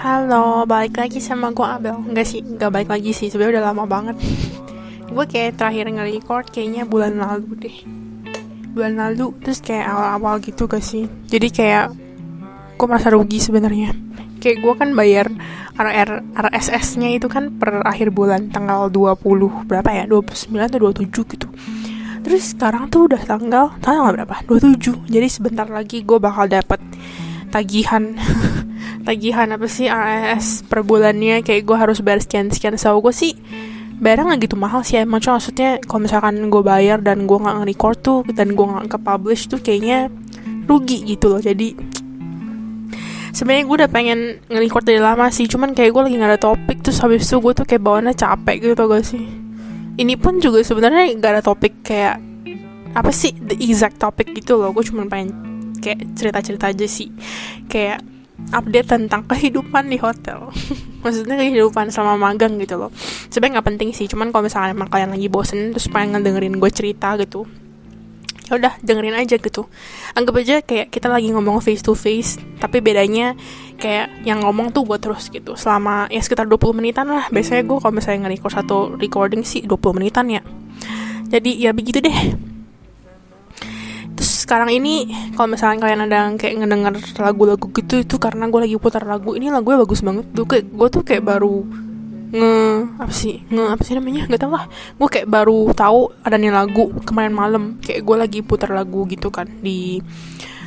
Halo, balik lagi sama gue Abel. Enggak sih, enggak balik lagi sih. Sebenernya udah lama banget. Gue kayak terakhir nge-record kayaknya bulan lalu deh. Bulan lalu, terus kayak awal-awal gitu gak sih? Jadi kayak Gue merasa rugi sebenarnya. Kayak gue kan bayar RR, RSS-nya itu kan per akhir bulan Tanggal 20 Berapa ya? 29 atau 27 gitu. Terus sekarang tuh udah tanggal Tanggal berapa? 27 Jadi sebentar lagi gue bakal dapet tagihan tagihan apa sih RS per bulannya kayak gue harus bayar sekian sekian. So gue sih bayarnya nggak gitu mahal sih emang. Cuma maksudnya kalau misalkan gue bayar dan gue nggak nge-record tuh dan gue nggak ke-publish tuh kayaknya rugi gitu loh. Jadi sebenarnya gue udah pengen nge-record dari lama sih. Cuman kayak gue lagi nggak ada topik terus habis itu gue tuh kayak bawaannya capek gitu tau gak sih? Ini pun juga sebenarnya gak ada topik kayak apa sih the exact topic gitu loh. Gue cuma pengen kayak cerita-cerita aja sih. Kayak update tentang kehidupan di hotel. Maksudnya kehidupan sama magang gitu loh. Sebenarnya nggak penting sih cuman kalau misalnya emang kalian lagi bosen terus pengen ngedengerin gue cerita gitu ya udah dengerin aja gitu. Anggap aja kayak kita lagi ngomong face to face tapi bedanya kayak yang ngomong tuh gue terus gitu selama ya sekitar 20 menitan lah. Biasanya gue kalau misalnya nge-record satu recording sih 20 menitan ya. Jadi ya begitu deh sekarang ini kalau misalnya kalian ada yang kayak ngedenger lagu-lagu gitu itu karena gue lagi putar lagu. Ini lagunya bagus banget. Tuh kayak gue tuh kayak baru nge apa sih nge apa sih namanya? Nggak tau lah. Gue kayak baru tahu ada nih lagu kemarin malam. Kayak gue lagi putar lagu gitu kan di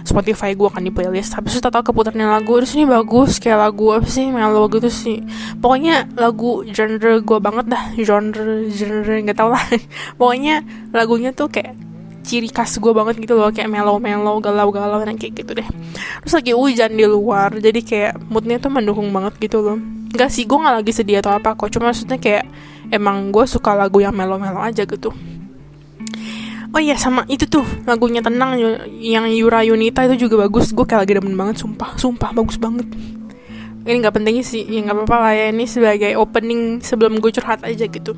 Spotify gue kan di playlist. Habis itu tau keputarnya lagu. Terus ini bagus kayak lagu apa sih melo gitu sih. Pokoknya lagu genre gue banget dah. Genre genre nggak tau lah. Pokoknya lagunya tuh kayak ciri khas gue banget gitu loh kayak melo-melo galau-galau dan kayak gitu deh. Terus lagi hujan di luar jadi kayak moodnya tuh mendukung banget gitu loh. Gak sih gue gak lagi sedih atau apa kok cuma maksudnya kayak emang gue suka lagu yang melo-melo aja gitu. Oh iya sama itu tuh lagunya tenang yang Yura Yunita itu juga bagus. Gue kayak lagi demen banget sumpah sumpah bagus banget. Ini nggak penting sih ya nggak apa-apa lah ya ini sebagai opening sebelum gue curhat aja gitu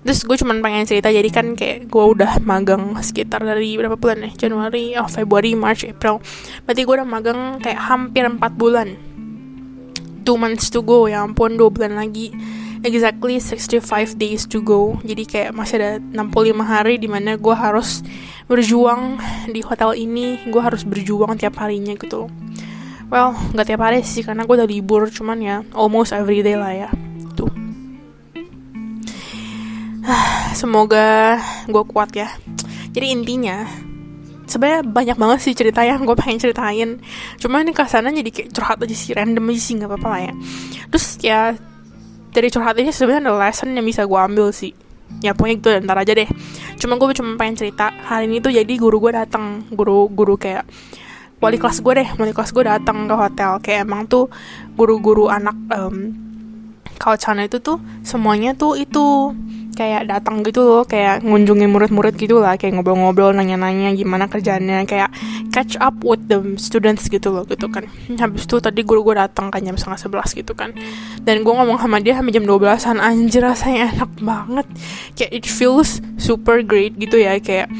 terus gue cuman pengen cerita jadi kan kayak gue udah magang sekitar dari berapa bulan ya? Januari oh Februari March April. Berarti gue udah magang kayak hampir 4 bulan. Two months to go ya ampun 2 bulan lagi. Exactly 65 days to go. Jadi kayak masih ada 65 hari di mana gue harus berjuang di hotel ini. Gue harus berjuang tiap harinya gitu. Well nggak tiap hari sih karena gue udah libur cuman ya almost every day lah ya semoga gue kuat ya. Jadi intinya sebenarnya banyak banget sih cerita yang gue pengen ceritain. Cuma ini ke sana jadi kayak curhat aja sih random aja sih nggak apa-apa lah ya. Terus ya dari curhat ini sebenarnya ada lesson yang bisa gue ambil sih. Ya pokoknya gitu ntar aja deh. Cuma gue cuma pengen cerita hari ini tuh jadi guru gue datang guru guru kayak wali kelas gue deh wali kelas gue datang ke hotel. Kayak emang tuh guru-guru anak um, kalau itu tuh semuanya tuh itu kayak datang gitu loh kayak ngunjungi murid-murid gitu lah kayak ngobrol-ngobrol nanya-nanya gimana kerjanya kayak catch up with the students gitu loh gitu kan. Habis itu tadi guru gue datang kan jam setengah sebelas gitu kan. Dan gue ngomong sama dia sampai jam 12an anjir rasanya enak banget. Kayak it feels super great gitu ya kayak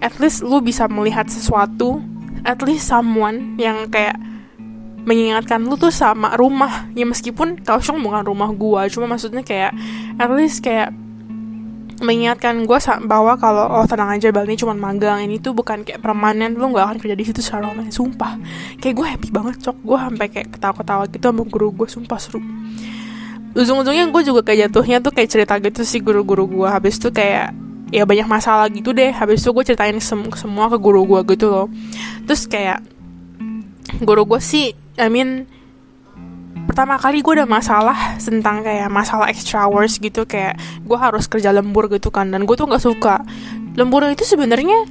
at least lu bisa melihat sesuatu at least someone yang kayak mengingatkan lu tuh sama rumah. Ya meskipun Kaohsiung bukan rumah gua cuma maksudnya kayak at least kayak mengingatkan gue bahwa kalau oh tenang aja Bal ini cuma magang ini tuh bukan kayak permanen lu nggak akan kerja di situ secara lama sumpah. Kayak gue happy banget cok. Gue sampai kayak ketawa-ketawa gitu sama guru gue sumpah seru. Ujung-ujungnya gue juga kayak jatuhnya tuh kayak cerita gitu sih guru-guru gue habis tuh kayak ya banyak masalah gitu deh. Habis itu gue ceritain sem semua ke guru gue gitu loh. Terus kayak guru gue sih I mean pertama kali gue ada masalah tentang kayak masalah extra hours gitu kayak gue harus kerja lembur gitu kan dan gue tuh nggak suka. Lembur itu sebenarnya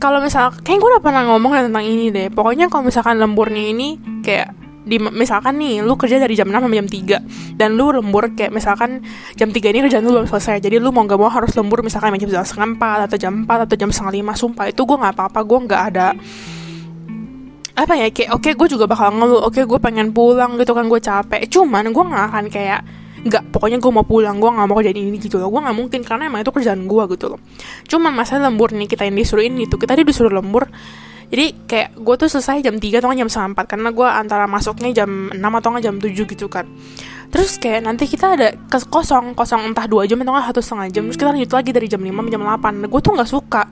kalau misal kayak gue udah pernah ngomong tentang ini deh pokoknya kalau misalkan lemburnya ini kayak di misalkan nih lu kerja dari jam 6 sampai jam 3 dan lu lembur kayak misalkan jam 3 ini kerjaan lu belum selesai jadi lu mau gak mau harus lembur misalkan jam setengah 4 atau jam 4 atau jam setengah 5 sumpah itu gue nggak apa-apa gue nggak ada apa ya kayak oke okay, gue juga bakal ngeluh oke okay, gue pengen pulang gitu kan gue capek. Cuman gue nggak akan kayak nggak pokoknya gue mau pulang gue nggak mau jadi ini gitu loh. Gue nggak mungkin karena emang itu kerjaan gue gitu loh. Cuman masa lembur nih kita yang disuruh ini tuh kita disuruh lembur. Jadi kayak gue tuh selesai jam 3 atau jam setengah 4 karena gue antara masuknya jam 6 atau jam 7 gitu kan. Terus kayak nanti kita ada ke kosong kosong entah dua jam atau nggak satu setengah jam terus kita lanjut lagi dari jam 5 jam 8 nah, gue tuh nggak suka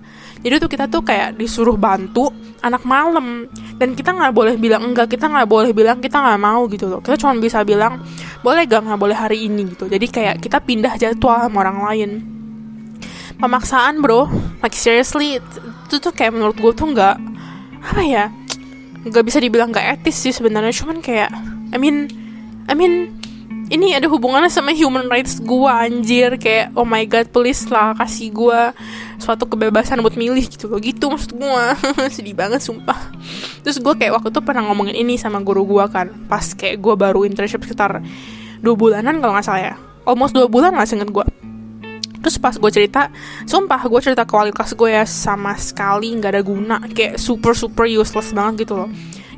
jadi tuh kita tuh kayak disuruh bantu anak malam. Dan kita nggak boleh bilang enggak kita nggak boleh bilang kita nggak mau gitu loh. Kita cuma bisa bilang boleh gak nggak boleh hari ini gitu. Jadi kayak kita pindah jadwal sama orang lain. Pemaksaan bro. Like seriously itu tuh kayak menurut gue tuh nggak apa ya nggak bisa dibilang nggak etis sih sebenarnya. Cuman kayak I mean I mean ini ada hubungannya sama human rights gue anjir. Kayak oh my god please lah kasih gue suatu kebebasan buat milih gitu loh. Gitu maksud gue sedih banget sumpah. Terus gue kayak waktu itu pernah ngomongin ini sama guru gue kan. Pas kayak gue baru internship sekitar dua bulanan kalau nggak salah ya. Almost dua bulan lah singkat gue terus pas gue cerita sumpah gue cerita ke wali kelas gue ya sama sekali nggak ada guna. Kayak super super useless banget gitu loh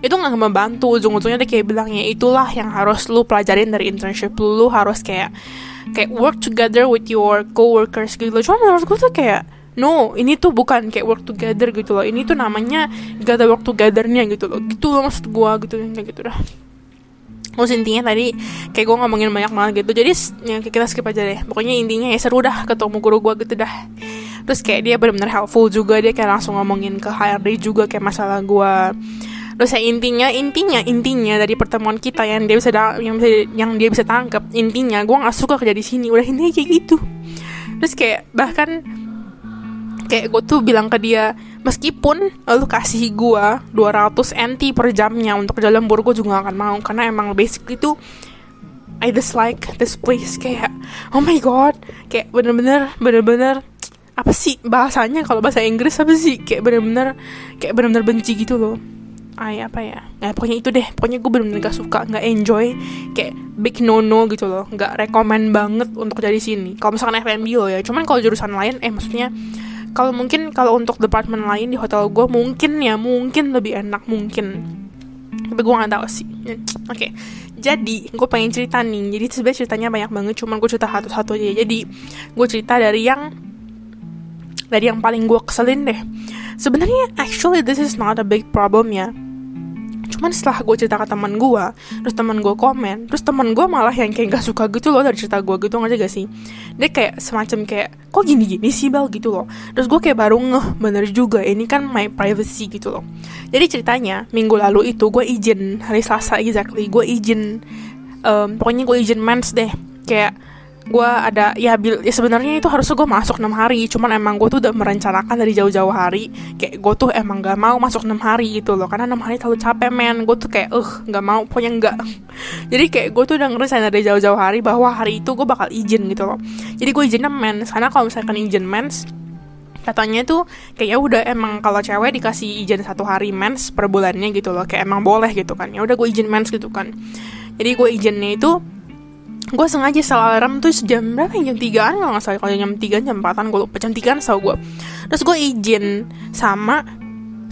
itu nggak membantu. Ujung-ujungnya dia kayak bilang ya itulah yang harus lu pelajarin dari internship lu, lu harus kayak kayak work together with your coworkers gitu cuma menurut gue tuh kayak no ini tuh bukan kayak work together gitu loh. Ini tuh namanya gak ada work togethernya gitu loh. Gitu loh maksud gue gitu gitu dah. Terus intinya tadi kayak gue ngomongin banyak banget gitu. Jadi ya, kita skip aja deh. Pokoknya intinya ya seru dah ketemu guru gue gitu dah. Terus kayak dia bener-bener helpful juga. Dia kayak langsung ngomongin ke HRD juga Kayak masalah gue terus ya intinya intinya intinya dari pertemuan kita yang dia bisa yang bisa yang dia bisa tangkap intinya gue nggak suka kerja di sini. Udah intinya kayak gitu. Terus kayak bahkan kayak gue tuh bilang ke dia meskipun lu kasih gue 200 NT per jamnya untuk kerja lembur gue juga gak akan mau. Karena emang basic itu I dislike this place. Kayak oh my god. Kayak bener-bener bener-bener apa sih bahasanya? Kalau bahasa Inggris apa sih? Kayak bener-bener kayak bener-bener benci gitu loh ay apa ya? Ya pokoknya itu deh. Pokoknya gue bener-bener gak suka nggak enjoy. Kayak big no no gitu loh. Nggak rekomend banget untuk jadi sini. Kalau misalkan F&B lo ya. Cuman kalau jurusan lain eh maksudnya kalau mungkin kalau untuk departemen lain di hotel gue mungkin ya mungkin lebih enak mungkin. Tapi gue nggak tahu sih. Oke. Okay. jadi gue pengen cerita nih. Jadi sebenarnya ceritanya banyak banget cuman gue cerita satu-satu aja jadi gue cerita dari yang dari yang paling gue keselin deh. Sebenarnya actually this is not a big problem ya. Cuman setelah gue cerita ke teman gue terus teman gue komen terus teman gue malah yang kayak gak suka gitu loh dari cerita gue gitu nggak gak sih? Dia kayak semacam kayak kok gini gini sih bel gitu loh. Terus gue kayak baru ngeh bener juga ini kan my privacy gitu loh. Jadi ceritanya minggu lalu itu gue izin hari selasa exactly gue izin um, pokoknya gue izin mens deh. Kayak gue ada ya, bil, ya sebenarnya itu harusnya gue masuk enam hari cuman emang gue tuh udah merencanakan dari jauh-jauh hari kayak gue tuh emang gak mau masuk enam hari gitu loh karena enam hari terlalu capek men. Gue tuh kayak eh nggak mau pokoknya nggak. Jadi kayak gue tuh udah ngerencanain dari jauh-jauh hari bahwa hari itu gue bakal izin gitu loh. Jadi gue izin mens karena kalau misalkan izin mens katanya tuh kayak ya udah emang kalau cewek dikasih izin satu hari mens per bulannya gitu loh kayak emang boleh gitu kan. Ya udah gue izin mens gitu kan. Jadi gue izinnya itu gue sengaja salah alarm tuh sejam berapa ya? jam tigaan kalau nggak salah. Kalau jam tiga jam empatan gue lupa. Jam tigaan tau gue terus gue izin sama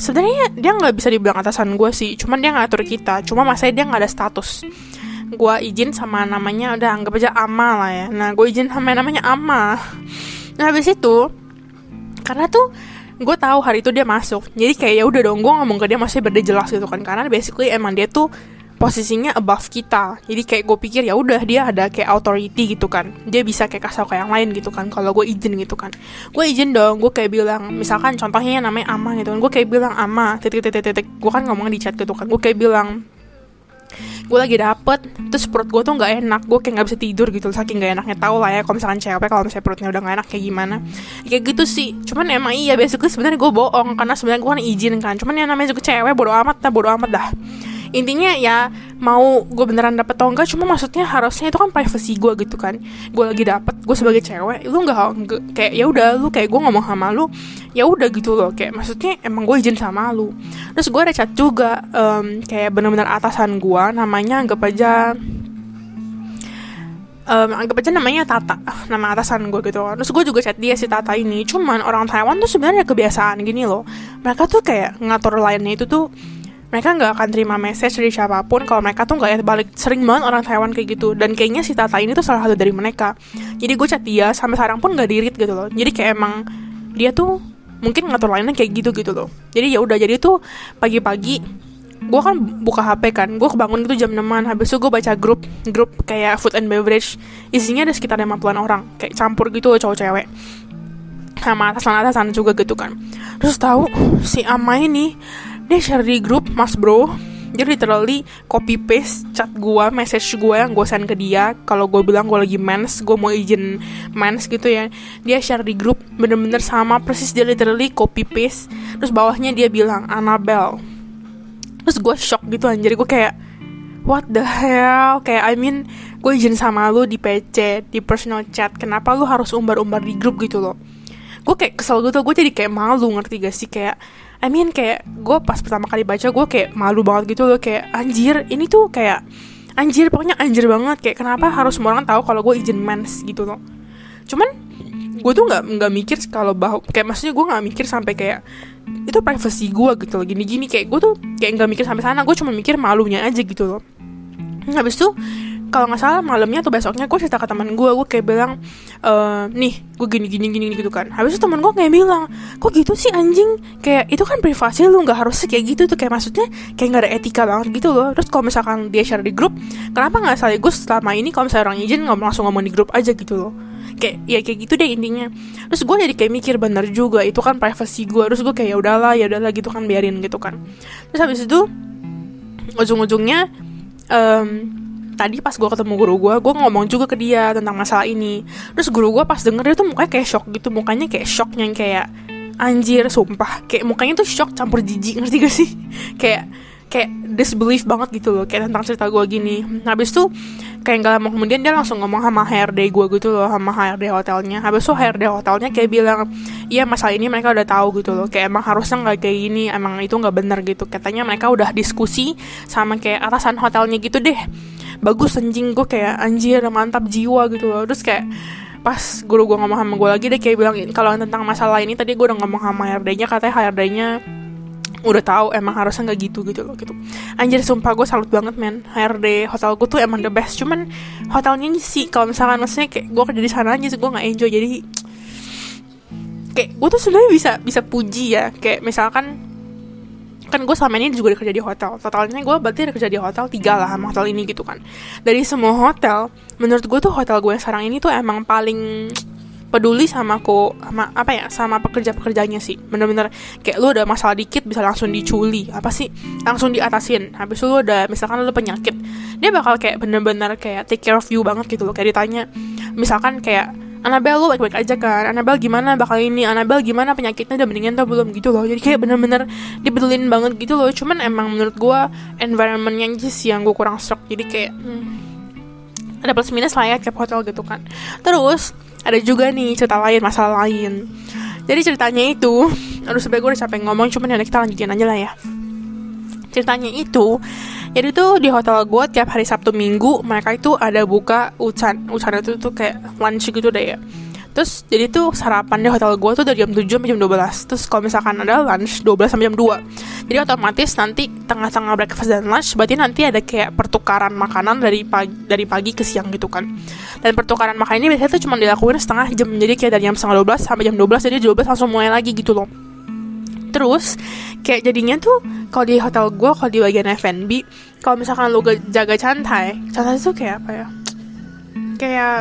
sebenarnya dia nggak bisa dibilang atasan gue sih. Cuman dia ngatur kita. Cuma masanya dia nggak ada status. Gue izin sama namanya udah anggap aja Ama lah ya. Nah gue izin sama namanya Ama. Nah habis itu karena tuh gue tahu hari itu dia masuk. Jadi kayak ya udah dong gue ngomong ke dia masih berde jelas gitu kan. Karena basically emang dia tuh posisinya above kita. Jadi kayak gue pikir ya udah dia ada kayak authority gitu kan. Dia bisa kayak kasih ke yang lain gitu kan kalau gue izin gitu kan. Gue izin dong gue kayak bilang misalkan contohnya namanya ama gitu kan gue kayak bilang ama titik titik titik gue kan ngomong di chat gitu kan gue kayak bilang gue lagi dapet terus perut gue tuh nggak enak gue kayak nggak bisa tidur gitu saking gak enaknya tau lah ya kalau misalkan cewek kalau misalnya perutnya udah gak enak kayak gimana. Kayak gitu sih cuman emang iya basically sebenarnya gue bohong karena sebenarnya gue kan izin kan. Cuman yang namanya juga cewek bodo amat dah bodo amat dah intinya ya mau gue beneran dapet atau enggak cuma maksudnya harusnya itu kan privacy gue gitu kan. Gue lagi dapet gue sebagai cewek lu nggak kayak ya udah lu kayak gue ngomong sama lu ya udah gitu loh. Kayak maksudnya emang gue izin sama lu. Terus gue ada chat juga um, kayak bener-bener atasan gue namanya anggap aja um, anggap aja namanya Tata nama atasan gue gitu terus gue juga chat dia si Tata ini cuman orang Taiwan tuh sebenarnya kebiasaan gini loh. Mereka tuh kayak ngatur lainnya itu tuh mereka nggak akan terima message dari siapa pun kalau mereka tuh nggak ya balik sering banget orang Taiwan kayak gitu. Dan kayaknya si Tata ini tuh salah satu dari mereka. Jadi gue chat dia sampai sekarang pun nggak dirit gitu loh. Jadi kayak emang dia tuh mungkin ngatur lainnya kayak gitu gitu loh. Jadi ya udah jadi tuh pagi-pagi gue kan buka HP kan gue kebangun gitu jam 6 habis itu gue baca grup grup kayak food and beverage. Isinya ada sekitar 50an orang kayak campur gitu cowok cewek. Sama atasan atasan juga gitu kan. Terus tahu si Ama ini dia share di grup mas bro dia literally copy paste chat gue message gue yang gue send ke dia. Kalau gue bilang gue lagi mens gue mau izin mens gitu ya. Dia share di grup bener-bener sama persis dia literally copy paste. Terus bawahnya dia bilang Annabelle. Terus gue shock gitu anjir. Gue kayak what the hell? Kayak I mean gue izin sama lu di PC di personal chat. Kenapa lu harus umbar-umbar di grup gitu loh? Gue kayak kesel gitu. Gue jadi kayak malu ngerti gak sih? Kayak I mean kayak gue pas pertama kali baca gue kayak malu banget gitu loh. Kayak anjir ini tuh kayak anjir pokoknya anjir banget. Kayak kenapa harus semua orang tahu kalau gue izin mens gitu loh? Cuman gue tuh nggak nggak mikir kalau bahwa kayak maksudnya gue nggak mikir sampai kayak itu privacy gue gitu loh. Gini-gini kayak gue tuh kayak nggak mikir sampai sana. Gue cuma mikir malunya aja gitu loh. Habis itu kalau nggak salah malamnya atau besoknya gue cerita ke teman gue gue kayak bilang e, nih gue gini gini gini gitu kan. Habis itu teman gue kayak bilang kok gitu sih anjing? Kayak itu kan privasi lu nggak harus kayak gitu tuh. Kayak maksudnya kayak nggak ada etika banget gitu loh. Terus kalau misalkan dia share di grup kenapa nggak sekaligus selama ini kalau misalnya orang izin nggak langsung ngomong di grup aja gitu loh. Kayak ya kayak gitu deh intinya. Terus gue jadi kayak mikir bener juga itu kan privasi gue terus gue kayak ya udahlah ya udahlah gitu kan biarin gitu kan. Terus habis itu ujung-ujungnya um, tadi pas gue ketemu guru gue gue ngomong juga ke dia tentang masalah ini. Terus guru gue pas denger dia tuh mukanya kayak shock gitu mukanya kayak shock yang kayak anjir sumpah. Kayak mukanya tuh shock campur jijik ngerti gak sih? Kayak kayak disbelief banget gitu loh kayak tentang cerita gue gini. Habis tuh kayak gak lama kemudian dia langsung ngomong sama HRD gue gitu loh sama HRD hotelnya. Habis tuh HRD hotelnya kayak bilang iya masalah ini mereka udah tahu gitu loh. Kayak emang harusnya nggak kayak gini emang itu nggak bener gitu. Katanya mereka udah diskusi sama kayak atasan hotelnya gitu deh bagus anjing gue kayak anjir mantap jiwa gitu loh. Terus kayak pas guru gue ngomong sama gue lagi deh kayak bilang kalau tentang masalah ini tadi gue udah ngomong sama HRD-nya katanya HRD-nya udah tahu emang harusnya nggak gitu gitu loh gitu. Anjir sumpah gue salut banget men. HRD hotel gue tuh emang the best. Cuman hotelnya sih kalau misalkan maksudnya kayak gue kerja di sana aja sih gue nggak enjoy. Jadi kayak gue tuh sebenarnya bisa bisa puji ya. Kayak misalkan kan gue selama ini juga kerja di hotel. Totalnya gue berarti ada kerja di hotel tiga lah sama hotel ini gitu kan. Dari semua hotel menurut gue tuh hotel gue sekarang ini tuh emang paling peduli sama aku sama apa ya sama pekerja pekerjanya sih. Bener-bener kayak lu udah masalah dikit bisa langsung diculi. Apa sih? Langsung diatasin. Habis lu udah misalkan lu penyakit dia bakal kayak bener-bener kayak take care of you banget gitu loh. Kayak ditanya misalkan kayak Anabel lu baik-baik aja kan? Anabel gimana bakal ini? Anabel gimana penyakitnya? Udah mendingan atau belum gitu loh. Jadi kayak bener-bener dibetulin banget gitu loh. Cuman emang menurut gue environmentnya aja sih yang gue kurang shock. Jadi kayak hmm, ada plus minus lah ya tiap hotel gitu kan. Terus ada juga nih cerita lain masalah lain. Jadi ceritanya itu aduh sebenernya gue udah capek ngomong cuman ya kita lanjutin aja lah ya. Ceritanya itu jadi tuh di hotel gue tiap hari Sabtu Minggu mereka itu ada buka ucan ucan itu tuh kayak lunch gitu deh ya. Terus jadi tuh sarapan di hotel gue tuh dari jam 7 sampai jam 12 Terus kalau misalkan ada lunch 12 sampai jam 2 Jadi otomatis nanti tengah-tengah breakfast dan lunch Berarti nanti ada kayak pertukaran makanan dari pagi, dari pagi ke siang gitu kan. Dan pertukaran makanan ini biasanya tuh cuma dilakuin setengah jam. Jadi kayak dari jam setengah 12 sampai jam 12 Jadi 12 langsung mulai lagi gitu loh Terus kayak jadinya tuh kalau di hotel gue kalau di bagian F&B kalau misalkan lu jaga cantai cantai tuh kayak apa ya? Kayak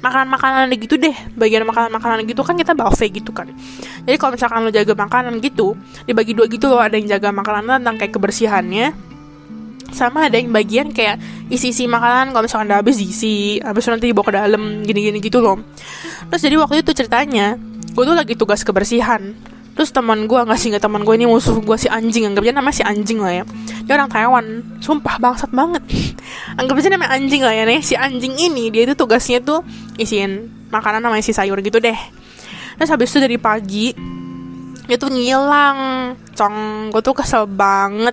makanan-makanan gitu deh bagian makanan-makanan gitu. Kan kita buffet gitu kan. Jadi kalau misalkan lo jaga makanan gitu dibagi dua gitu loh. Ada yang jaga makanan tentang kayak kebersihannya sama ada yang bagian kayak isi-isi makanan. Kalau misalkan udah habis diisi habis nanti dibawa ke dalam gini-gini gitu loh. Terus jadi waktu itu ceritanya gue tuh lagi tugas kebersihan terus teman gue nggak sih nggak teman gue ini musuh gue si anjing anggap aja namanya si anjing lah ya. Dia orang Taiwan sumpah bangsat banget. Anggap aja namanya anjing lah ya nih. Si anjing ini dia itu tugasnya tuh isiin makanan namanya si sayur gitu deh. Terus habis itu dari pagi dia tuh ngilang. Cong gue tuh kesel banget.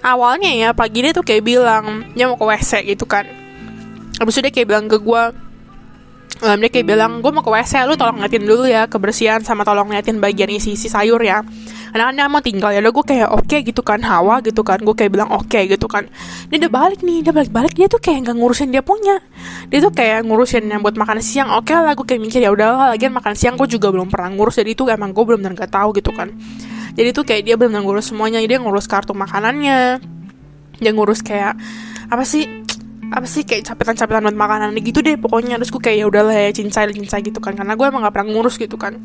Awalnya ya pagi dia tuh kayak bilang dia mau ke WC gitu kan. Habis itu dia kayak bilang ke gue um, dia kayak bilang gue mau ke WC lu tolong ngeliatin dulu ya kebersihan sama tolong ngeliatin bagian isi isi sayur ya. Anak-anak mau tinggal ya udah gue kayak oke okay, gitu kan hawa gitu kan gue kayak bilang oke okay, gitu kan. Dia udah balik nih dia balik balik dia tuh kayak nggak ngurusin dia punya. Dia tuh kayak ngurusin yang buat makan siang oke okay lah gue kayak mikir ya udah lagi makan siang gue juga belum pernah ngurus jadi itu emang gue belum nggak tahu gitu kan. Jadi tuh kayak dia belum ngurus semuanya dia ngurus kartu makanannya. Dia ngurus kayak apa sih apa sih kayak capetan-capetan buat makanan gitu deh pokoknya. Terus gue kayak ya udahlah ya cincai cincai gitu kan. Karena gue emang gak pernah ngurus gitu kan.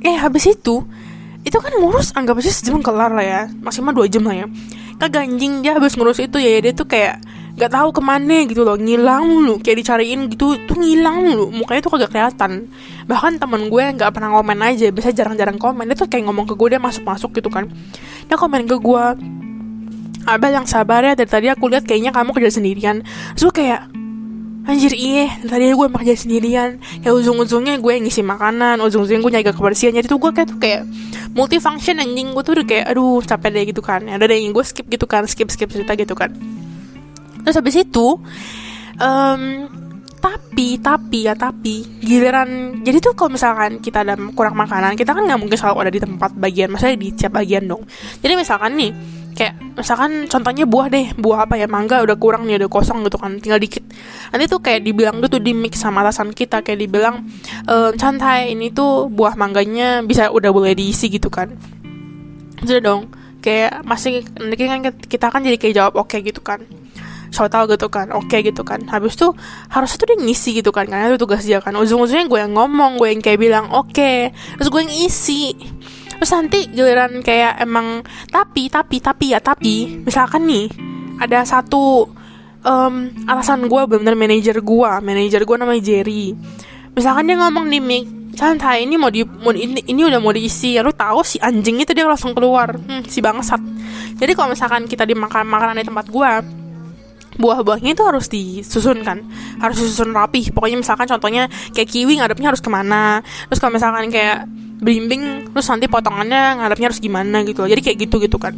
Eh habis itu itu kan ngurus anggap aja sejam kelar lah ya. Maksimal dua jam lah ya. Kagak anjing dia habis ngurus itu ya dia tuh kayak nggak tahu ke mana gitu loh. Ngilang lu kayak dicariin gitu tuh ngilang lu mukanya tuh kagak kelihatan. Bahkan temen gue nggak pernah komen aja biasa jarang-jarang komen. Dia tuh kayak ngomong ke gue dia masuk-masuk gitu kan. Dia komen ke gue Abel yang sabar ya dari tadi aku lihat kayaknya kamu kerja sendirian. Terus gue kayak Anjir iya Tadi gue emang kerja sendirian. Kayak ujung-ujungnya gue ngisi makanan Ujung-ujungnya gue jaga kebersihan. Jadi tuh gue kayak tuh kayak Multifunction anjing. Gue tuh udah kayak Aduh capek deh gitu kan. Udah deh gue skip gitu kan Skip-skip cerita gitu kan. Terus habis itu um, tapi tapi ya tapi giliran jadi tuh kalau misalkan kita ada kurang makanan kita kan nggak mungkin selalu ada di tempat bagian maksudnya di tiap bagian dong. Jadi misalkan nih kayak misalkan contohnya buah deh buah apa ya mangga udah kurang nih udah kosong gitu kan tinggal dikit. Nanti tuh kayak dibilang tuh di mix sama atasan kita kayak dibilang ehm, santai ini tuh buah mangganya bisa udah boleh diisi gitu kan. Sudah dong. Kayak masih nanti kan kita kan jadi kayak jawab oke okay gitu kan. So tau gitu kan oke okay, gitu kan. Habis tuh harus tuh dia ngisi gitu kan karena itu tugas dia kan. Ujung-ujungnya gue yang ngomong gue yang kayak bilang oke okay. terus gue yang isi terus nanti giliran kayak emang tapi tapi tapi ya tapi. Misalkan nih ada satu um, alasan gue benar-benar manajer gue manajer gue namanya Jerry. Misalkan dia ngomong di mic santai ini mau di mau ini, ini udah mau diisi ya lu tahu si anjing itu dia langsung keluar. Hmm, si bangsat. Jadi kalau misalkan kita dimakan makanan di tempat gue buah-buahnya itu harus disusun kan harus disusun rapi pokoknya misalkan contohnya kayak kiwi ngadepnya harus ke mana. Terus kalau misalkan kayak belimbing terus nanti potongannya ngadepnya harus gimana gitu jadi kayak gitu gitu kan.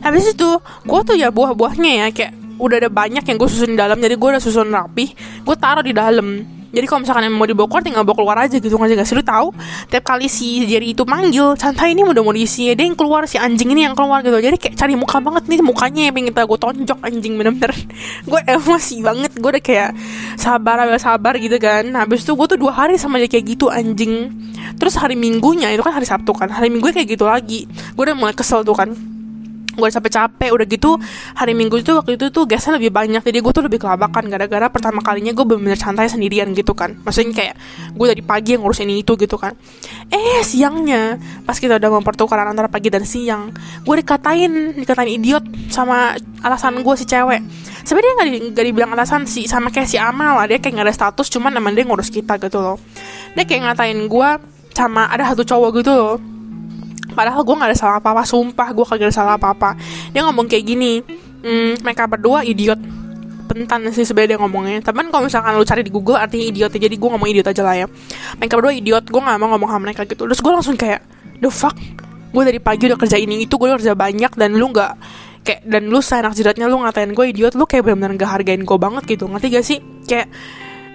Habis itu gue tuh ya buah-buahnya ya kayak udah ada banyak yang gue susun di dalam. Jadi gue udah susun rapi gue taruh di dalam jadi kalau misalkan mau dibawa keluar tinggal bawa keluar aja gitu aja gak sih? Lu tahu tiap kali si Jerry itu manggil santai ini udah mau diisi dia yang keluar si anjing ini yang keluar gitu. Jadi kayak cari muka banget nih mukanya yang pengen gue tonjok anjing bener-bener. Gue emosi banget gue udah kayak sabar sabar gitu kan. Habis itu gue tuh dua hari sama dia kayak gitu anjing. Terus hari minggunya itu kan hari sabtu kan hari minggu kayak gitu lagi. Gue udah mulai kesel tuh kan gue capek-capek udah gitu hari minggu itu waktu itu tuh gasnya lebih banyak jadi gue tuh lebih kelabakan gara-gara pertama kalinya gue bener-bener santai sendirian gitu kan. Maksudnya kayak gue dari pagi yang ngurus ini itu gitu kan. Eh siangnya pas kita udah mempertukaran antara pagi dan siang gue dikatain dikatain idiot sama alasan gue si cewek. Sebenarnya nggak di, gak dibilang alasan sih sama kayak si Amal dia kayak nggak ada status cuman emang dia ngurus kita gitu loh. Dia kayak ngatain gue sama ada satu cowok gitu loh padahal gue nggak ada salah apa apa sumpah gue kagak ada salah apa apa dia ngomong kayak gini hmm, mereka berdua idiot. Pentan sih sebenarnya dia ngomongnya. Tapi kan kalau misalkan lu cari di Google artinya idiot jadi gue ngomong idiot aja lah ya. Mereka berdua idiot gue nggak mau ngomong sama mereka gitu. Terus gue langsung kayak the fuck? Gue dari pagi udah kerja ini itu gue udah kerja banyak dan lu nggak kayak dan lu seenak jidatnya lu ngatain gue idiot lu kayak benar-benar gak hargain gue banget gitu. Ngerti gak sih? Kayak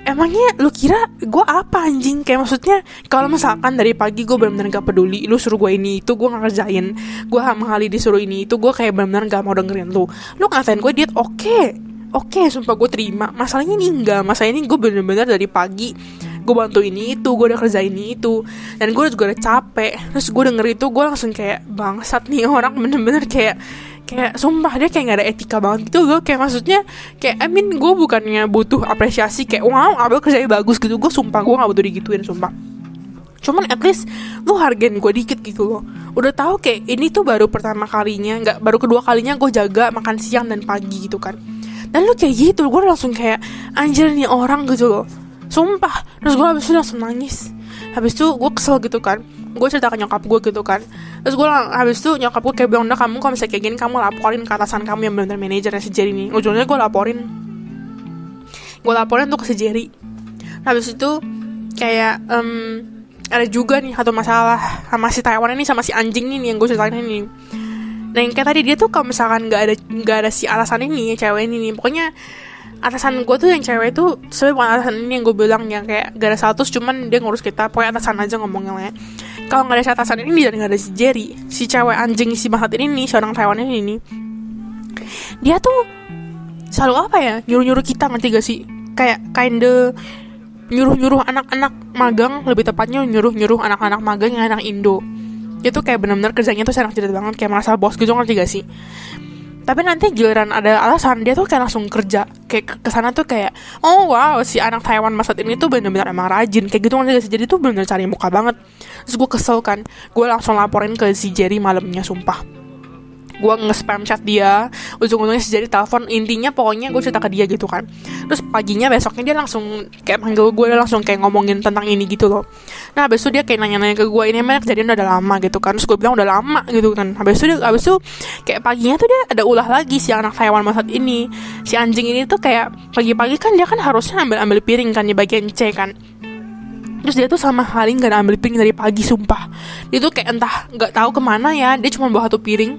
emangnya lu kira gue apa anjing? Kayak maksudnya kalau misalkan dari pagi gue benar-benar gak peduli lu suruh gue ini itu gue gak kerjain gue sama kali disuruh ini itu gue kayak benar-benar gak mau dengerin lu. Lu ngatain gue diet oke. Okay. oke okay, sumpah gue terima. Masalahnya ini enggak. Masalah ini gue bener-bener dari pagi gue bantu ini itu gue udah kerja ini itu dan gue juga udah capek. Terus gue denger itu gue langsung kayak bangsat nih orang bener-bener kayak kayak sumpah dia kayak gak ada etika banget gitu. Gue kayak maksudnya kayak I mean gue bukannya butuh apresiasi kayak wow Abel kerjanya bagus gitu. Gue sumpah gue gak butuh digituin sumpah. Cuman at least lu hargain gue dikit gitu loh. Udah tahu kayak ini tuh baru pertama kalinya nggak baru kedua kalinya gue jaga makan siang dan pagi gitu kan. Dan lu kayak gitu gue langsung kayak anjir nih orang gitu loh. Sumpah terus gue habis itu langsung nangis. Habis itu gue kesel gitu kan gue cerita ke nyokap gue gitu kan. Terus gue habis itu nyokap gue kayak bilang udah kamu kalau misalnya kayak gini kamu laporin ke atasan kamu yang benar-benar manajernya si Jerry ini. Ujungnya gue laporin. Gue laporin tuh ke si Jerry. Habis itu kayak um, ada juga nih satu masalah sama si Taiwan ini sama si anjing ini yang gue ceritain ini. Nah yang kayak tadi dia tuh kalau misalkan nggak ada nggak ada si alasan ini cewek ini nih pokoknya atasan gue tuh yang cewek itu sebenarnya bukan atasan ini yang gue bilang yang kayak gak ada status cuman dia ngurus kita. Pokoknya atasan aja ngomongnya lah ya. Kalau nggak ada si atasan ini dan nggak ada si Jerry. Si cewek anjing si banget ini nih seorang Taiwan ini nih dia tuh selalu apa ya? Nyuruh nyuruh kita ngerti gak sih? Kayak kinda nyuruh nyuruh anak-anak magang lebih tepatnya nyuruh nyuruh anak-anak magang yang anak Indo. Itu kayak benar-benar kerjanya tuh sangat jelas banget kayak merasa bos gitu ngerti gak sih tapi nanti giliran ada alasan dia tuh kayak langsung kerja kayak ke sana tuh kayak oh wow si anak Taiwan masa ini tuh bener-bener emang rajin. Kayak gitu gak sih jadi tuh bener-bener cari muka banget. Terus gue kesel kan gue langsung laporin ke si Jerry malamnya sumpah gue nge-spam chat dia ujung-ujungnya jadi telepon intinya pokoknya gue cerita ke dia gitu kan. Terus paginya besoknya dia langsung kayak manggil gue dia langsung kayak ngomongin tentang ini gitu loh. Nah habis itu dia kayak nanya-nanya ke gue ini emang kejadian udah lama gitu kan. Terus gue bilang udah lama gitu kan. Habis itu dia, habis itu kayak paginya tuh dia ada ulah lagi si anak Taiwan masat ini. Si anjing ini tuh kayak pagi-pagi kan dia kan harusnya ambil ambil piring kan di bagian C kan. Terus dia tuh sama Haling gak ambil piring dari pagi sumpah. Dia tuh kayak entah nggak tahu ke mana ya dia cuma bawa satu piring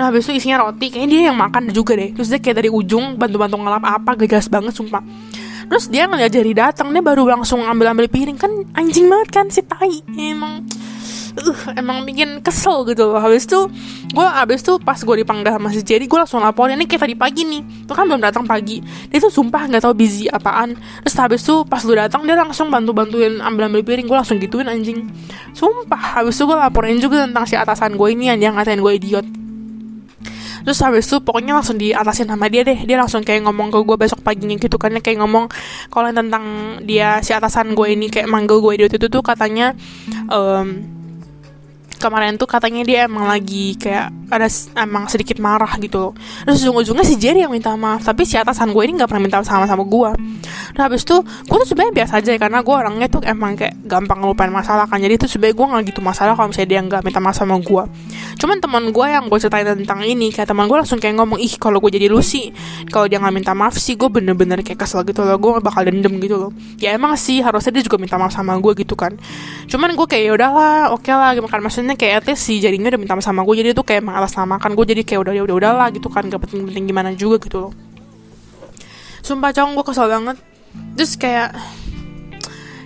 Nah habis itu isinya roti Kayaknya dia yang makan juga deh. Terus dia kayak dari ujung Bantu-bantu ngelap apa Gak banget sumpah. Terus dia ngeliat Jerry datang Dia baru langsung ambil-ambil piring. Kan anjing banget kan si tai Emang uh, emang bikin kesel gitu loh. Habis itu Gue habis itu pas gue dipanggil sama si Jerry Gue langsung laporin. Ini kayak tadi pagi nih Itu kan belum datang pagi. Dia tuh sumpah gak tahu busy apaan. Terus habis itu pas lu datang Dia langsung bantu-bantuin ambil-ambil piring. Gue langsung gituin anjing. Sumpah Habis itu gue laporin juga tentang si atasan gue ini Yang dia ngatain gue idiot terus habis itu pokoknya langsung diatasin sama dia deh. Dia langsung kayak ngomong ke gue besok paginya gitu kan. Kayak ngomong kalau tentang dia si atasan gue ini kayak manggil gue di itu tuh katanya um, kemarin tuh katanya dia emang lagi kayak ada emang sedikit marah gitu loh. Terus ujung-ujungnya si Jerry yang minta maaf tapi si atasan gue ini nggak pernah minta sama sama gue. Nah habis itu gue tuh sebenarnya biasa aja ya, karena gue orangnya tuh emang kayak gampang ngelupain masalah kan. Jadi tuh sebenarnya gue nggak gitu masalah kalau misalnya dia nggak minta maaf sama gue. Cuman teman gue yang gue ceritain tentang ini kayak teman gue langsung kayak ngomong ih kalau gue jadi lu sih kalau dia nggak minta maaf sih gue bener-bener kayak kesel gitu loh gue bakal dendam gitu loh. Ya emang sih harusnya dia juga minta maaf sama gue gitu kan. Cuman gue kayak ya udahlah oke okay lah makan maksudnya maksudnya kayak at least si jaringnya udah minta sama gue jadi itu kayak mengatasnamakan gue jadi kayak udah ya udah udahlah gitu kan gak penting-penting gimana juga gitu loh. Sumpah cowok gue kesel banget. Terus kayak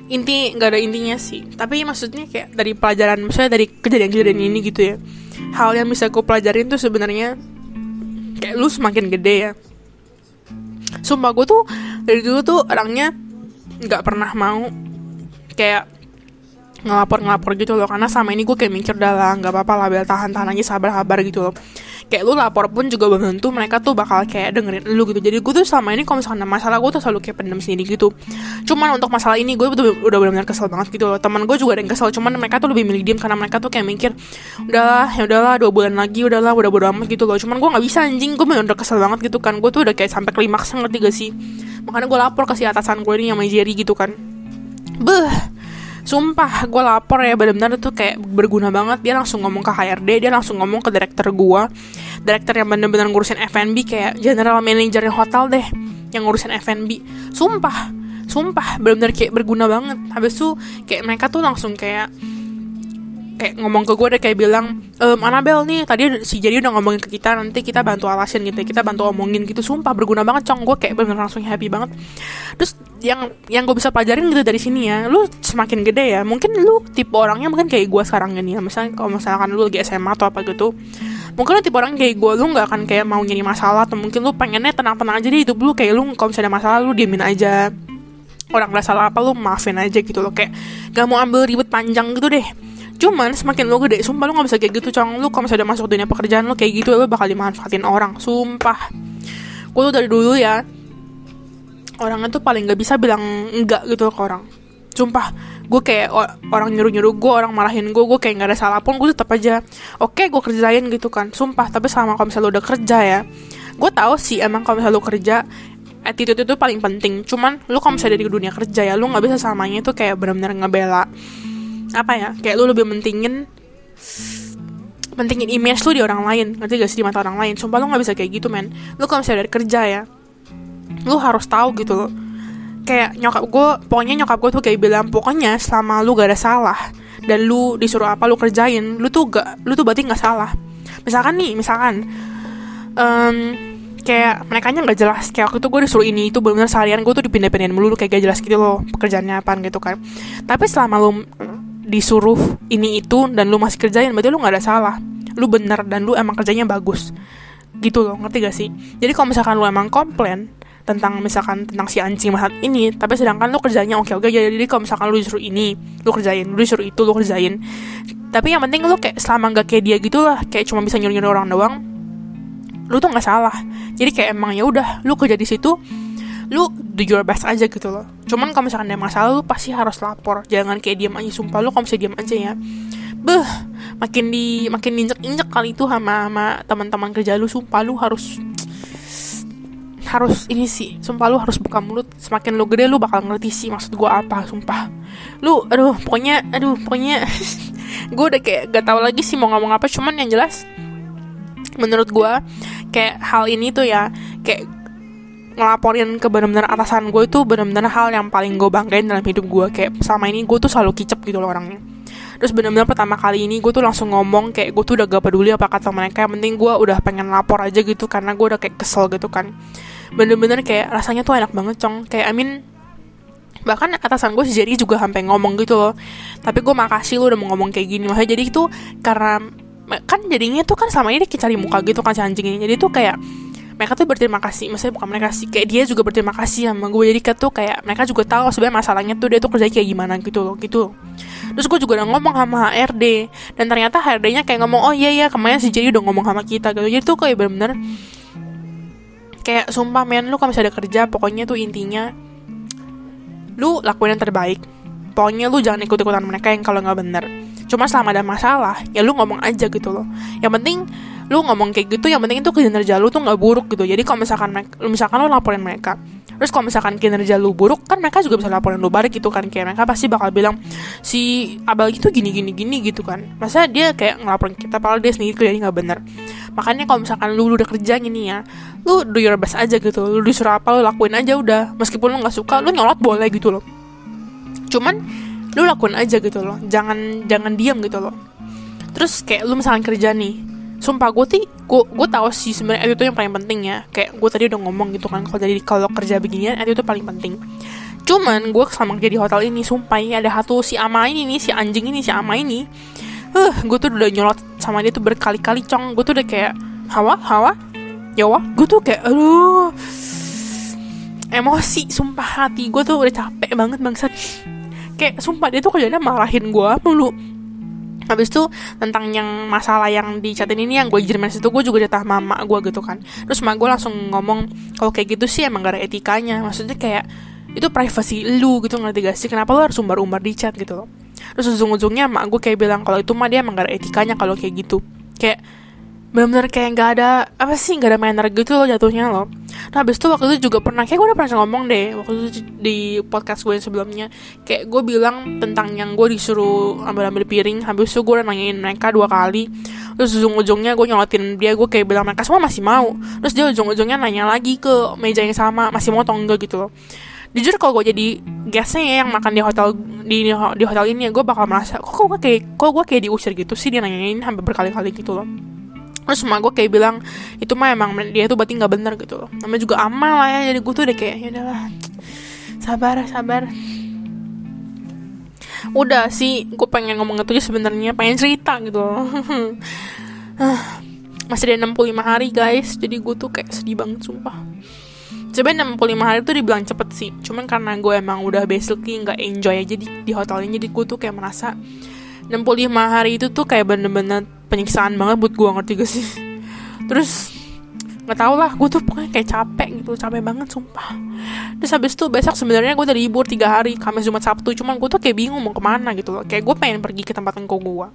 inti nggak ada intinya sih. Tapi maksudnya kayak dari pelajaran misalnya dari kejadian-kejadian ini gitu ya. Hal yang bisa gue pelajarin tuh sebenarnya kayak lu semakin gede ya. Sumpah gue tuh dari dulu tuh orangnya nggak pernah mau kayak ngelapor-ngelapor gitu loh. Karena sama ini gue kayak mikir dah lah nggak apa-apa lah biar tahan-tahan aja sabar-sabar gitu loh. Kayak lu lapor pun juga belum tentu mereka tuh bakal kayak dengerin lu gitu. Jadi gue tuh sama ini kalau misalnya masalah gue tuh selalu kayak pendem sendiri gitu. Cuman untuk masalah ini gue udah udah benar-benar kesel banget gitu loh. Teman gue juga ada yang kesel cuman mereka tuh lebih milih diem karena mereka tuh kayak mikir udahlah ya udahlah dua bulan lagi udahlah udah bodo amat gitu loh. Cuman gue nggak bisa anjing. Gue bener udah kesel banget gitu kan. Gue tuh udah kayak sampai klimaks ngerti gak sih? Makanya gue lapor ke si atasan gue ini yang Jerry gitu kan. Beh Sumpah gue lapor ya benar-benar tuh kayak berguna banget. Dia langsung ngomong ke HRD Dia langsung ngomong ke direktur gue Direktur yang bener-bener ngurusin F&B Kayak general manager hotel deh Yang ngurusin F&B Sumpah Sumpah bener-bener kayak berguna banget. Habis itu kayak mereka tuh langsung kayak kayak ngomong ke gue deh kayak bilang ehm, Anabel nih tadi si jadi udah ngomongin ke kita nanti kita bantu alasin gitu ya kita bantu omongin gitu sumpah berguna banget cong. Gue kayak bener langsung happy banget. Terus yang yang gue bisa pelajarin gitu dari sini ya lu semakin gede ya mungkin lu tipe orangnya mungkin kayak gue sekarang ini ya misalnya kalau misalkan lu lagi SMA atau apa gitu mungkin lu tipe orang kayak gue lu nggak akan kayak mau nyari masalah atau mungkin lu pengennya tenang-tenang aja deh hidup lu kayak lu kalau misalnya ada masalah lu diemin aja. Orang nggak salah apa lu maafin aja gitu loh kayak gak mau ambil ribet panjang gitu deh Cuman semakin lo gede, sumpah lo gak bisa kayak gitu cong. Lo kalau misalnya masuk dunia pekerjaan lo kayak gitu Lo bakal dimanfaatin orang, sumpah. Gue tuh dari dulu ya Orangnya tuh paling gak bisa bilang enggak gitu ke orang. Sumpah, gue kayak orang nyuruh-nyuruh gue, orang marahin gue, gue kayak gak ada salah pun, gue tetap aja Oke, gue kerjain gitu kan, sumpah Tapi sama kalau misalnya lo udah kerja ya Gue tahu sih emang kalau misalnya lo kerja attitude itu paling penting. Cuman lu kalau misalnya dari dunia kerja ya lu nggak bisa samanya itu kayak benar-benar ngebela apa ya? Kayak lu lebih mentingin pentingin image lu di orang lain. Ngerti gak sih? Di mata orang lain. Sumpah lu nggak bisa kayak gitu men. Lu kalau misalnya dari kerja ya lu harus tahu gitu loh. Kayak nyokap gue pokoknya nyokap gue tuh kayak bilang pokoknya selama lu gak ada salah dan lu disuruh apa lu kerjain lu tuh gak lu tuh berarti nggak salah. Misalkan nih misalkan um, kayak mereka nya nggak jelas. Kayak waktu itu gue disuruh ini itu benar-benar seharian gue tuh dipindah-pindahin melulu kayak gak jelas gitu loh pekerjaannya apa gitu kan. Tapi selama lu disuruh ini itu dan lu masih kerjain berarti lu nggak ada salah. Lu bener dan lu emang kerjanya bagus. Gitu loh ngerti gak sih? Jadi kalau misalkan lu emang komplain tentang misalkan tentang si anjing mahat ini tapi sedangkan lu kerjanya oke oke jadi kalau misalkan lu disuruh ini lu kerjain lu disuruh itu lu kerjain. Tapi yang penting lu kayak selama gak kayak dia gitu lah kayak cuma bisa nyuruh nyuruh orang doang lu tuh nggak salah. Jadi kayak emang ya udah lu kerja di situ lu do your best aja gitu loh. Cuman kalau misalkan ada masalah lu pasti harus lapor. Jangan kayak diam aja sumpah. Lu kalau bisa diam aja ya beh makin di makin injek injek kali itu sama sama teman-teman kerja lu sumpah. Lu harus harus ini sih sumpah lu harus buka mulut. Semakin lu gede lu bakal ngerti sih maksud gue apa sumpah. Lu aduh pokoknya aduh pokoknya gue udah kayak gak tau lagi sih mau ngomong apa. Cuman yang jelas menurut gue kayak hal ini tuh ya kayak ngelaporin ke benar-benar atasan gue itu benar-benar hal yang paling gue banggain dalam hidup gue. Kayak sama ini gue tuh selalu kicep gitu loh orangnya. Terus benar-benar pertama kali ini gue tuh langsung ngomong kayak gue tuh udah gak peduli apa kata mereka. Yang penting gue udah pengen lapor aja gitu karena gue udah kayak kesel gitu kan. Bener-bener kayak rasanya tuh enak banget cong. Kayak I mean bahkan atasan gue si Jerry juga sampai ngomong gitu loh. Tapi gue makasih lo udah mau ngomong kayak gini. Makanya jadi itu karena kan jadinya tuh kan selama ini kita cari muka gitu kan si anjing ini. Jadi tuh kayak mereka tuh berterima kasih maksudnya bukan mereka sih kayak dia juga berterima kasih sama gue. Jadi kayak tuh kayak mereka juga tahu sebenarnya masalahnya tuh dia tuh kerja kayak gimana gitu loh gitu terus gue juga udah ngomong sama HRD dan ternyata HRD-nya kayak ngomong oh iya iya kemarin si Jerry udah ngomong sama kita gitu. Jadi tuh kayak bener-bener kayak sumpah men lu kalau misalnya ada kerja pokoknya tuh intinya lu lakuin yang terbaik. Pokoknya lu jangan ikut-ikutan mereka yang kalau nggak bener. Cuma selama ada masalah ya lu ngomong aja gitu loh. Yang penting lu ngomong kayak gitu yang penting itu kinerja lu tuh nggak buruk gitu. Jadi kalau misalkan lu misalkan lu laporin mereka terus kalau misalkan kinerja lu buruk kan mereka juga bisa laporin lu balik gitu kan. Kayak mereka pasti bakal bilang si abal gitu gini gini gini gitu kan. Masa dia kayak ngelaporin kita padahal dia sendiri kerjanya nggak bener. Makanya kalau misalkan lu udah kerja gini ya lu do your best aja gitu. Lu disuruh apa lu lakuin aja udah. Meskipun lu nggak suka lu nyolot boleh gitu loh. Cuman lu lakuin aja gitu loh. Jangan jangan diam gitu loh. Terus kayak lu misalkan kerja nih sumpah gue sih gue gue tahu sih sebenarnya itu yang paling penting ya. Kayak gue tadi udah ngomong gitu kan kalau jadi kalau kerja beginian itu paling penting. Cuman gue selama kerja di hotel ini sumpah ya ada satu si ama ini nih si anjing ini si ama ini. Uh, gue tuh udah nyolot sama dia tuh berkali-kali cong. Gue tuh udah kayak hawa hawa? Ya wah gue tuh kayak aduh. Emosi sumpah hati gue tuh udah capek banget bangsat. Kayak sumpah dia tuh kerjanya marahin gue mulu Habis itu tentang yang masalah yang di chat ini yang gue jadiin itu gue juga jatah mama gue gitu kan. Terus mama gue langsung ngomong kalau kayak gitu sih emang gak ada etikanya. Maksudnya kayak itu privacy lu gitu ngerti gak sih? Kenapa lu harus umbar-umbar di chat? gitu loh. Terus ujung-ujungnya mak gue kayak bilang kalau itu mah dia emang gak ada etikanya kalau kayak gitu. Kayak bener-bener kayak nggak ada apa sih nggak ada manner gitu loh jatuhnya loh. Nah habis itu waktu itu juga pernah kayak gue udah pernah ngomong deh waktu itu di podcast gue yang sebelumnya. Kayak gue bilang tentang yang gue disuruh ambil-ambil piring habis itu gue udah nanyain mereka dua kali. Terus ujung-ujungnya gue nyolotin dia gue kayak bilang mereka semua masih mau. Terus dia ujung-ujungnya nanya lagi ke meja yang sama masih mau atau enggak? gitu loh. Jujur kalau gue jadi guestnya ya yang makan di hotel di di hotel ini ya gue bakal merasa kok gue kayak kok gue kayak diusir gitu sih? Dia nanyain sampai berkali-kali gitu loh terus sama gue kayak bilang itu mah emang dia tuh berarti nggak bener gitu loh. Namanya juga amal lah ya jadi gue tuh udah kayak ya udahlah sabar sabar. Udah sih gue pengen ngomong itu aja sebenarnya pengen cerita gitu loh. Masih ada 65 hari guys. Jadi gue tuh kayak sedih banget sumpah. Sebenernya 65 hari tuh dibilang cepet sih. Cuman karena gue emang udah basically nggak enjoy aja di, di hotel ini Jadi gue tuh kayak merasa 65 hari itu tuh kayak bener-bener penyiksaan banget buat gue ngerti gak sih? Terus nggak tau lah gue tuh pokoknya kayak capek gitu capek banget sumpah. Terus habis itu besok sebenarnya gue udah libur tiga hari Kamis Jumat Sabtu. Cuman gue tuh kayak bingung mau ke mana gitu loh. Kayak gue pengen pergi ke tempat engkau gue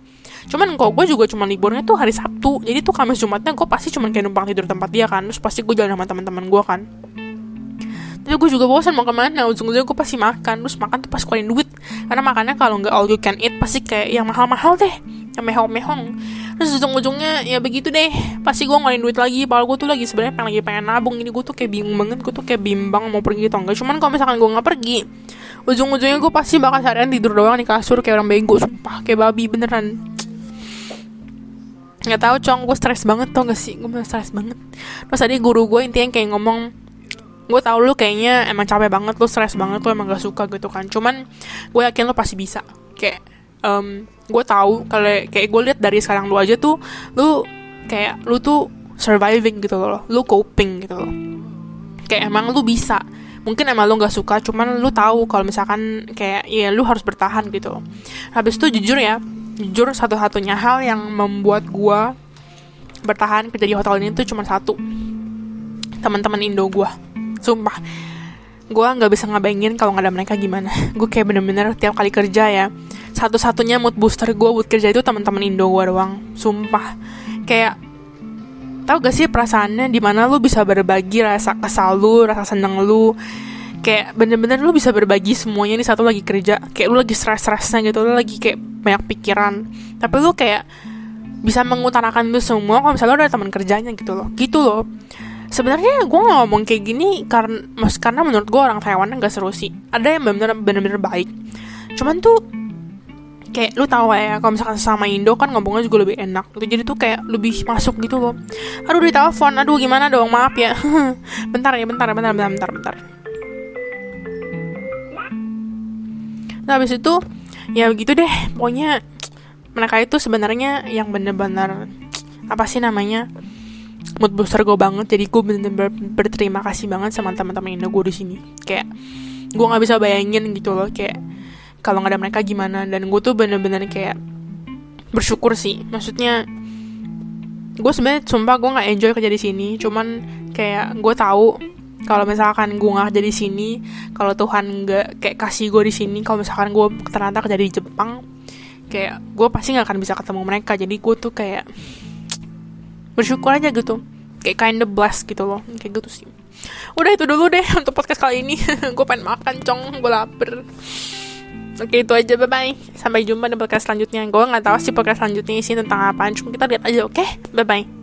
cuman engkau gue juga cuma liburnya tuh hari Sabtu. Jadi tuh Kamis Jumatnya gue pasti cuma kayak numpang tidur tempat dia kan. Terus pasti gue jalan sama teman-teman gue kan tapi gue juga bosan mau ke mana ujung-ujungnya gue pasti makan. Terus makan tuh pas keluarin duit. Karena makannya kalau nggak all you can eat pasti kayak yang mahal-mahal deh. Yang mehong-mehong. Terus ujung-ujungnya ya begitu deh. Pasti gue ngeluarin duit lagi. Padahal gue tuh lagi sebenarnya pengen lagi pengen nabung. Ini gue tuh kayak bingung banget. Gue tuh kayak bimbang mau pergi atau enggak cuman kalau misalkan gue nggak pergi ujung-ujungnya gue pasti bakal seharian tidur doang di kasur kayak orang bego sumpah. Kayak babi beneran. Nggak tahu cong gue stres banget tau gak sih? Gue stres banget. Terus tadi guru gue intinya kayak ngomong gue tau lu kayaknya emang capek banget lu stres banget lu emang gak suka gitu kan. Cuman gue yakin lu pasti bisa. Kayak um, gue tahu kalau kayak gue lihat dari sekarang lu aja tuh lu kayak lu tuh surviving gitu loh lu coping gitu loh. Kayak emang lu bisa. Mungkin emang lu nggak suka cuman lu tahu kalau misalkan kayak ya lu harus bertahan gitu. Habis itu jujur ya jujur satu-satunya hal yang membuat gue bertahan kerja di hotel ini tuh cuma satu. Teman-teman Indo gue sumpah. Gue nggak bisa ngebayangin kalau nggak ada mereka gimana. Gue kayak bener-bener tiap kali kerja ya satu-satunya mood booster gue buat kerja itu teman-teman Indo gue doang. Sumpah. Kayak tau gak sih perasaannya di mana lu bisa berbagi rasa kesal lu rasa seneng lu? Kayak bener-bener lu bisa berbagi semuanya di satu lagi kerja. Kayak lu lagi stres-stresnya gitu lu lagi kayak banyak pikiran. Tapi lu kayak bisa mengutarakan itu semua kalau misalnya lu ada teman kerjanya gitu loh. Gitu loh sebenarnya gue ngomong kayak gini karena karena menurut gue orang Taiwan nggak seru sih. Ada yang benar-benar benar-benar baik. Cuman tuh kayak lu tahu ya kalau misalkan sama Indo kan ngomongnya juga lebih enak gitu. Jadi tuh kayak lebih masuk gitu loh. Aduh di telepon. Aduh gimana dong? Maaf ya. Bentar ya bentar bentar bentar bentar bentar. Nah habis itu ya begitu deh. Pokoknya mereka itu sebenarnya yang bener-bener apa sih namanya mood booster gue banget. Jadi gue bener-bener berterima kasih banget sama teman-teman Indo gue di sini. Kayak gue nggak bisa bayangin gitu loh kayak kalau nggak ada mereka gimana. Dan gue tuh bener-bener kayak bersyukur sih. Maksudnya gue sebenarnya sumpah gue nggak enjoy kerja di sini. Cuman kayak gue tahu kalau misalkan gue nggak kerja di sini kalau Tuhan nggak kayak kasih gue di sini kalau misalkan gue ternyata kerja di Jepang kayak gue pasti nggak akan bisa ketemu mereka. Jadi gue tuh kayak bersyukur aja gitu. Kayak kind of blessed gitu loh. Kayak gitu sih. Udah itu dulu deh untuk podcast kali ini. Gue pengen makan cong. Gue lapar. Oke itu aja. Bye bye sampai jumpa di podcast selanjutnya. Gue nggak tahu sih podcast selanjutnya sih tentang apa cuma kita lihat aja oke? Okay? bye bye